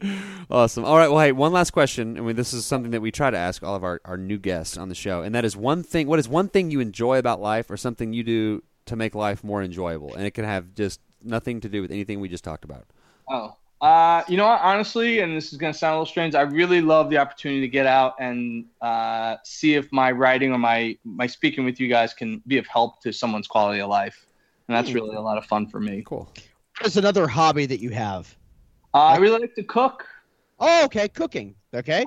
Awesome. All right. Well, hey, one last question. I mean, this is something that we try to ask all of our, our new guests on the show, and that is one thing. What is one thing you enjoy about life, or something you do to make life more enjoyable? And it can have just nothing to do with anything we just talked about. Oh, uh, you know what? Honestly, and this is going to sound a little strange, I really love the opportunity to get out and uh, see if my writing or my my speaking with you guys can be of help to someone's quality of life, and that's really a lot of fun for me. Cool. There's another hobby that you have. Uh, I really like to cook. Oh, okay, cooking. Okay.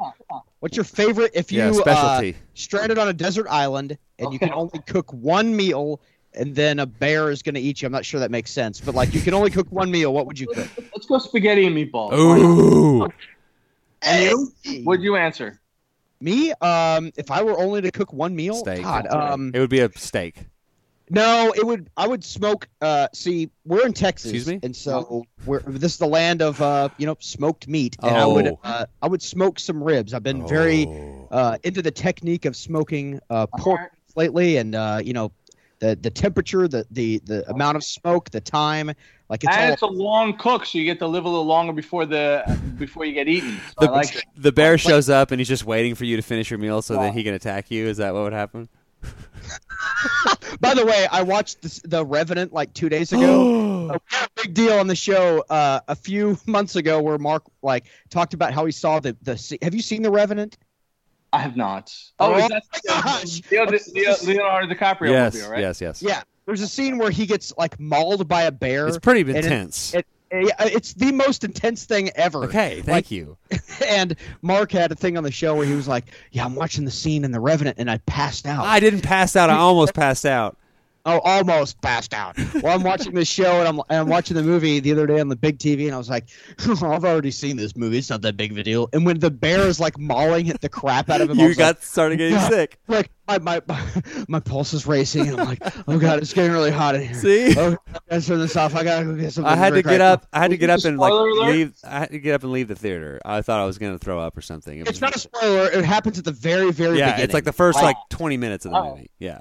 What's your favorite if you yeah. uh, Specialty. stranded on a desert island and you can only cook one meal and then a bear is going to eat you? I'm not sure that makes sense, but like you can only cook one meal. What would you cook? Let's go spaghetti and meatballs. Ooh. And you? Hey. What'd you answer? Me? Um, if I were only to cook one meal, Steak. God, um, It would be a steak. no, it would. I would smoke. Uh, see, we're in Texas, Excuse me? and so we're this is the land of uh, you know, smoked meat, and I would Oh. uh, I would smoke some ribs. I've been very Oh. uh, into the technique of smoking uh, pork lately, and uh, you know, the the temperature, the the the amount of smoke, the time, like it's and all. it's a long cook, so you get to live a little longer before the before you get eaten. So The, I like it. the bear shows up and he's just waiting for you to finish your meal so Yeah. that he can attack you. Is that what would happen? *laughs* By the way, I watched this, the Revenant like two days ago. *gasps* a big deal on the show uh, a few *laughs* months ago where Mark like talked about how he saw the the. Have you seen the Revenant? I have not. Oh, Oh is that my gosh! Leo, Leo, Leonardo DiCaprio yes, movie, right? yes, yes. Yeah, there's a scene where he gets like mauled by a bear. It's pretty it- intense. it- Yeah, it's the most intense thing ever. Okay, thank Like, you. *laughs* And Mark had a thing on the show where he was like, "Yeah, I'm watching the scene in The Revenant, and I passed out. I didn't pass out. I almost passed out. Oh, almost passed out." Well, I'm watching this show, and I'm and I'm watching the movie the other day on the big TV, and I was like, oh, *laughs* "I've already seen this movie. It's not that big of a deal." And when the bear is like mauling the crap out of him, I You was got like, started getting "God." sick. like my, my *laughs* my pulse is racing, and I'm like, "Oh God, it's getting really hot in here." See? Oh, I gotta turn this off. I gotta go get something. I had to get right up. I had to get up and like alert? leave. I had to get up and leave the theater. I thought I was going to throw up or something. It. It's was- not a spoiler. It happens at the very, very yeah, beginning. it's like the first like 20 minutes of the Oh. movie. Yeah.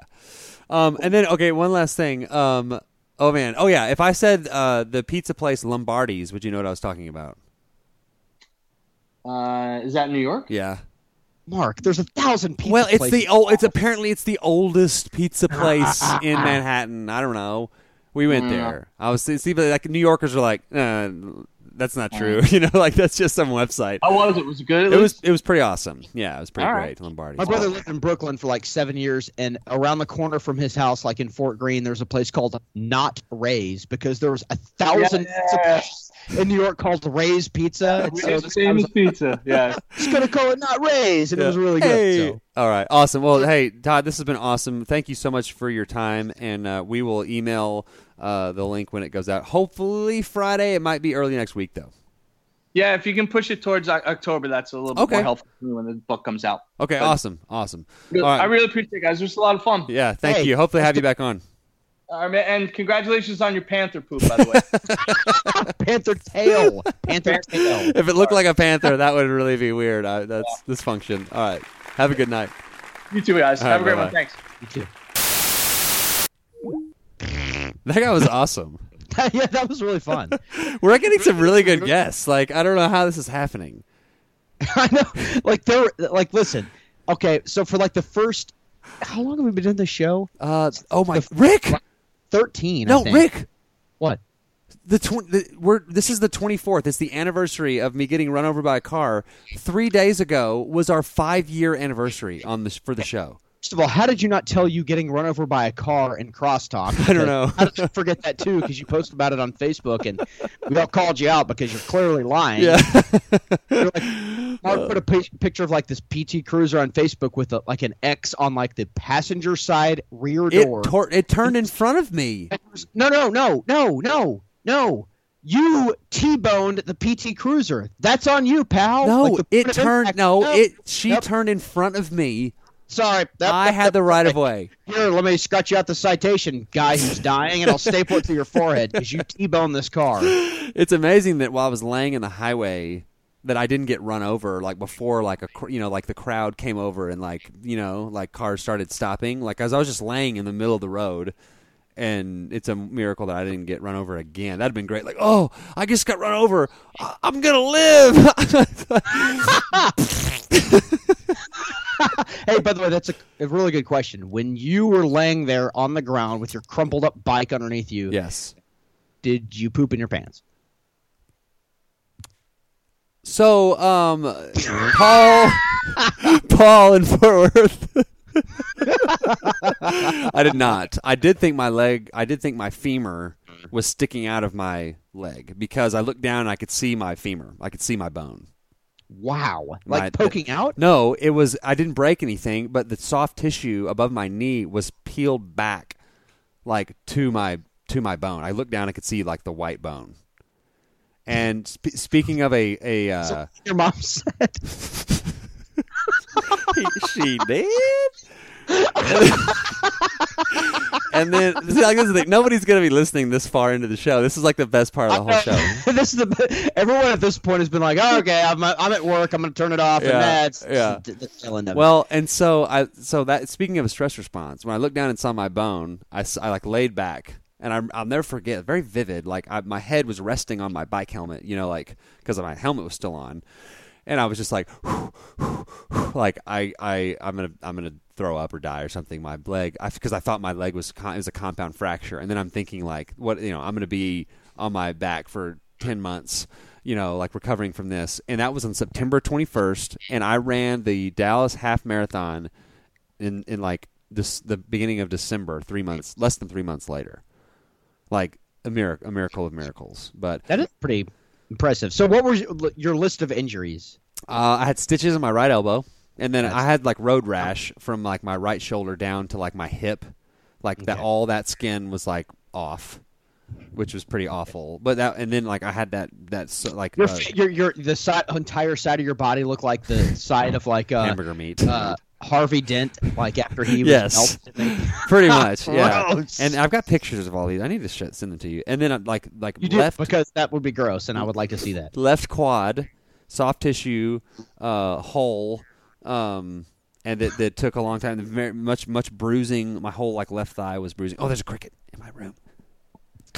Um, and then okay, one last thing. Um, oh man, oh yeah. If I said uh, the pizza place Lombardi's, would you know what I was talking about? Uh, is that New York? Yeah. Mark. There's a thousand pizza well, it's places. the old. It's apparently it's the oldest pizza *laughs* place in Manhattan. I don't know. We went Mm. there. I was see, but like New Yorkers are like, uh, that's not true. *laughs* you know, like that's just some website. How was it? Was good? At It was it was pretty awesome. Yeah, it was pretty All great. right. Lombardi's. My brother lived in Brooklyn for like seven years, and around the corner from his house, like in Fort Greene, there's a place called Not Ray's because there was a thousand pizza places in New York called Ray's Pizza. And so *laughs* It's this the guy same was as pizza. Yeah. just gonna call it Not Ray's, and it was really good. So. All right, awesome. Well, hey, Todd, this has been awesome. Thank you so much for your time, and uh, we will email uh, the link when it goes out. Hopefully Friday. It might be early next week though. Yeah, if you can push it towards October, that's a little bit Okay. more helpful when the book comes out. Okay, Good. awesome, awesome. Good. All right. I really appreciate it, guys. It was a lot of fun. Yeah, thank Hey. you. Hopefully, have you back on. *laughs* All right, and congratulations on your panther poop, by the way. *laughs* Panther tail, Panther tail. If it looked like a panther, that would really be weird. I, that's dysfunction. All right, have a good night. you too, guys. All Have a great one. bye-bye. Thanks. You too. That guy was awesome. *laughs* yeah, that was really fun. *laughs* We're getting some really good guests. Like I don't know how this is happening. *laughs* I know. Like there, like listen. Okay, so for like the first, how long have we been doing this show? Uh oh my Rick. Thirteen. I No. Rick. What? The, tw- the we're this is the 24th. It's the anniversary of me getting run over by a car. 3 days ago was our 5-year anniversary on this for the show. First of all, how did you not tell you getting run over by a car in crosstalk? *laughs* I don't know. How did you forget that too? Because you posted about it on Facebook, and we all called you out because you're clearly lying. Yeah. You're like, Mark put a uh. picture of like this PT Cruiser on Facebook with a, like an X on like the passenger side rear it door. tor- it turned in front of me. no, no, no, no, no, no. You T-boned the PT Cruiser. That's on you, pal. No, Like it turned impact- no, it she Nope. turned in front of me. Sorry, that, I that- had the right of way. Here, let me scratch you out the citation, guy who's dying, and I'll staple it to your forehead because you T-boned this car. *laughs* It's amazing that while I was laying in the highway that I didn't get run over like before like a you know like the crowd came over and like you know like cars started stopping like as I was just laying in the middle of the road and it's a miracle that I didn't get run over again. That'd been great. Like, oh, I just got run over. I- I'm gonna live. *laughs* *laughs* *laughs* Hey, by the way, that's a, a really good question. When you were laying there on the ground with your crumpled up bike underneath you, yes. did you poop in your pants? So, um, Paul, *laughs* Paul in Fort Worth. *laughs* I did not. I did think my leg. I did think my femur was sticking out of my leg because I looked down and I could see my femur. I could see my bone. Wow, My- like poking out. No, it was. I didn't break anything, but the soft tissue above my knee was peeled back, like to my to my bone. I looked down. I could see like the white bone. And sp- speaking of a a. Uh, Your mom said. *laughs* she did. *laughs* *laughs* and then, see, like, this is the thing. Nobody's going to be listening this far into the show. This is like the best part of the whole show. *laughs* this is the everyone at this point has been like, oh, okay, I'm, I'm at work, I'm gonna turn it off, Yeah, and that's yeah. the, the tail end of it. Well, and so I, so that speaking of a stress response, when I looked down and saw my bone, I, I like laid back, and I, I'll never forget. Very vivid. Like I, my head was resting on my bike helmet, you know, like because my helmet was still on, and I was just like, *sighs* *sighs* like I, I, I'm gonna, I'm gonna throw up or die or something. My leg, because I, thought my leg was con- it was a compound fracture, and then I'm thinking like, what, you know, I'm gonna be on my back for ten months. You know, like recovering from this, and that was on September 21st, and I ran the Dallas Half Marathon in in like this the beginning of December, three months, less than three months later. Like a miracle, a miracle of miracles. But That is pretty impressive. So, what was your- your list of injuries? uh, I had stitches in my right elbow, and then I had like road rash from like my right shoulder down to like my hip, like that. Okay. All that skin was like off, which was pretty awful. But that, and then like I had that that so, like Your uh, your your the side, entire side of your body looked like the side of like uh, hamburger meat. uh, Harvey Dent, like after he was Yes. melted. *laughs* *laughs* Pretty much, yeah. Gross. And I've got pictures of all these. I need to sh- send them to you. And then uh, like like You do left because that would be gross, and I would like to see that. left quad, soft tissue, uh, hole, um, and that, that took a long time. Very much much bruising. My whole like left thigh was bruising. Oh, there's a cricket in my room.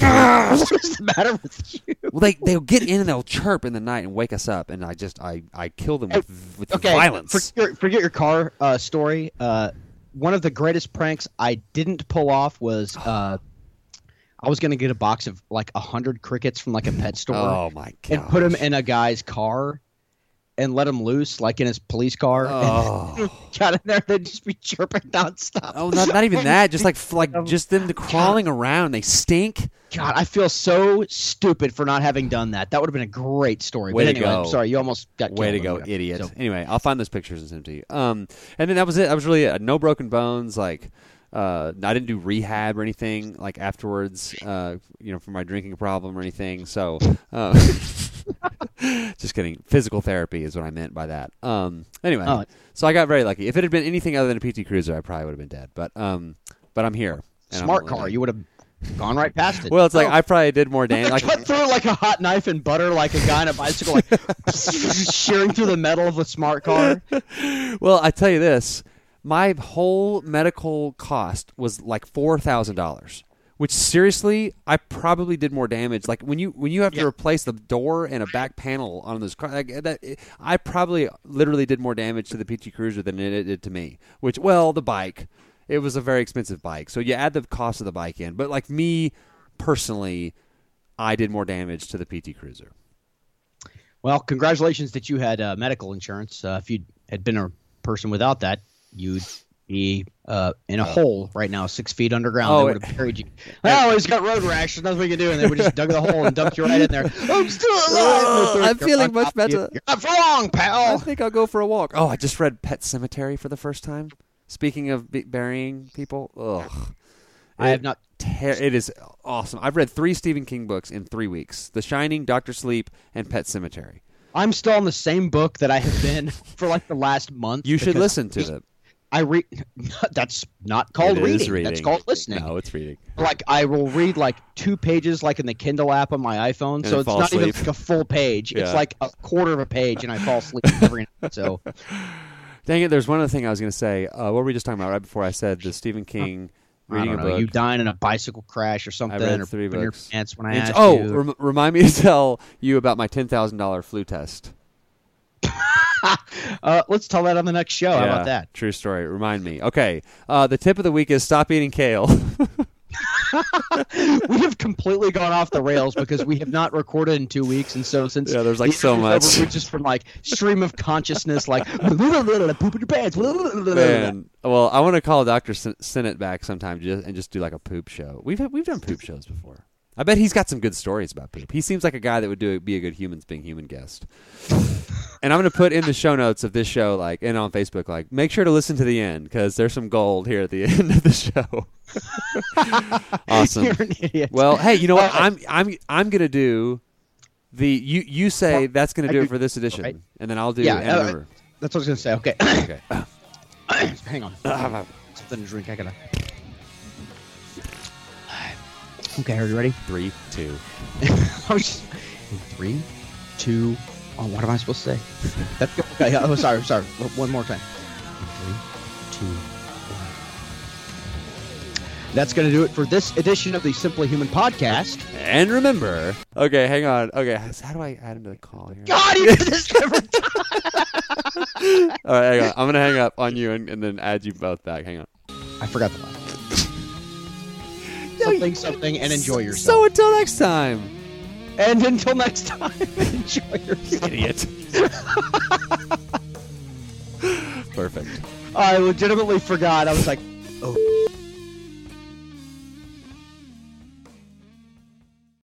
*laughs* what is the matter with you? Well, they they'll get in and they'll chirp in the night and wake us up, and I just I I kill them with, with Okay, violence. Forget, forget your car uh, story. Uh, one of the greatest pranks I didn't pull off was uh, I was going to get a box of like a hundred crickets from like a pet store oh my god! and put them in a guy's car and let him loose like in his police car. Oh. *laughs* And got in there, they'd just be chirping nonstop. Oh, not, not even that. Just like like just them crawling around. They stink. God, I feel so stupid for not having done that. That would have been a great story. Way but to anyway, go. I'm sorry, you almost got Way to go, whatever. idiot. So- Anyway, I'll find those pictures and send them to you. Um, and then that was it. That was really it. No broken bones. Like, uh, I didn't do rehab or anything like afterwards. Uh, you know, for my drinking problem or anything. So, uh, *laughs* just kidding. Physical therapy is what I meant by that. Um, anyway, Oh. so I got very lucky. If it had been anything other than a PT Cruiser, I probably would have been dead. But um, but I'm here. and I'm Smart car, you would have gone right past it. Well, it's like Oh. I probably did more *laughs* damage. *laughs* Like, cut through like a hot knife and butter, like a guy on a bicycle, like shearing through the metal of a smart car. Well, I tell you this, my whole medical cost was like four thousand dollars. Which seriously, I probably did more damage. Like when you when you have to replace the door and a back panel on this car, like that, I probably literally did more damage to the PT Cruiser than it did to me. Which, well, the bike, it was a very expensive bike, so you add the cost of the bike in. But like me personally, I did more damage to the PT Cruiser. Well, congratulations that you had uh, medical insurance. Uh, if you had been a person without that, you'd be uh, in a hole right now, six feet underground. Oh, they would have buried you. *laughs* Oh, he's got road rash. There's nothing we can do. And they would just dug the hole and dumped you right in there. *laughs* I'm still alive. Oh, I'm feeling much you. better. You're not for long, pal. I think I'll go for a walk. Oh, I just read Pet Sematary for the first time. Speaking of b- burying people, ugh. I have not. Ter- it is awesome. I've read three Stephen King books in three weeks: The Shining, Doctor Sleep, and Pet Sematary. I'm still on the same book that I have been *laughs* for like the last month. You should listen to them. I read. *laughs* That's not called is reading. That's called listening. No, it's reading. Like I will read like two pages, like in the Kindle app on my iPhone. And so it's not even like a full page. It's like a quarter of a page, and I fall asleep every night. *laughs* So Dang it! There's one other thing I was going to say. Uh, what were we just talking about right before I said the Stephen King reading know. book? You dying in a bicycle crash or something, I read or three pooping your pants when I asked oh, you. rem- remind me to tell you about my ten thousand dollar flu test. *laughs* uh, let's tell that on the next show. How about that? True story. Remind me. Okay. Uh, the tip of the week is stop eating kale. *laughs* we have completely gone off the rails because we have not recorded in two weeks, and so since Yeah, there's, like, so much. we're just from like stream of consciousness, like poop in your pants. Man, well, I want to call Doctor Sinett back sometime just, and just do like a poop show. We've we've done poop shows before. I bet he's got some good stories about poop. He seems like a guy that would do be a good humans being human guest. *laughs* and I'm going to put in the show notes of this show, like, and on Facebook, like, make sure to listen to the end because there's some gold here at the *laughs* end of the show. *laughs* awesome. You're an idiot. Well, hey, you know what? Uh, I'm I'm I'm gonna do the you you say that's gonna do do- it for this edition, right. and then I'll do Yeah, uh. That's what I was gonna say. Okay, Okay. *coughs* hang on. *coughs* Something to drink. I gotta. Okay, are you ready? Three, two. *laughs* Oh, Just three, two. Oh, what am I supposed to say? That's good. Okay, oh, sorry, sorry. One more time. Three, two, one. That's going to do it for this edition of the Simply Human podcast. And remember. Okay, hang on. Okay, how do I add him to the call here? God, you did this every *laughs* time. All right, hang on. I'm gonna hang up on you and, and then add you both back. Hang on. I forgot the line. Something, something, and enjoy yourself. So until next time, and until next time, *laughs* enjoy yourself. idiot. *laughs* Perfect. I legitimately forgot. I was like, oh.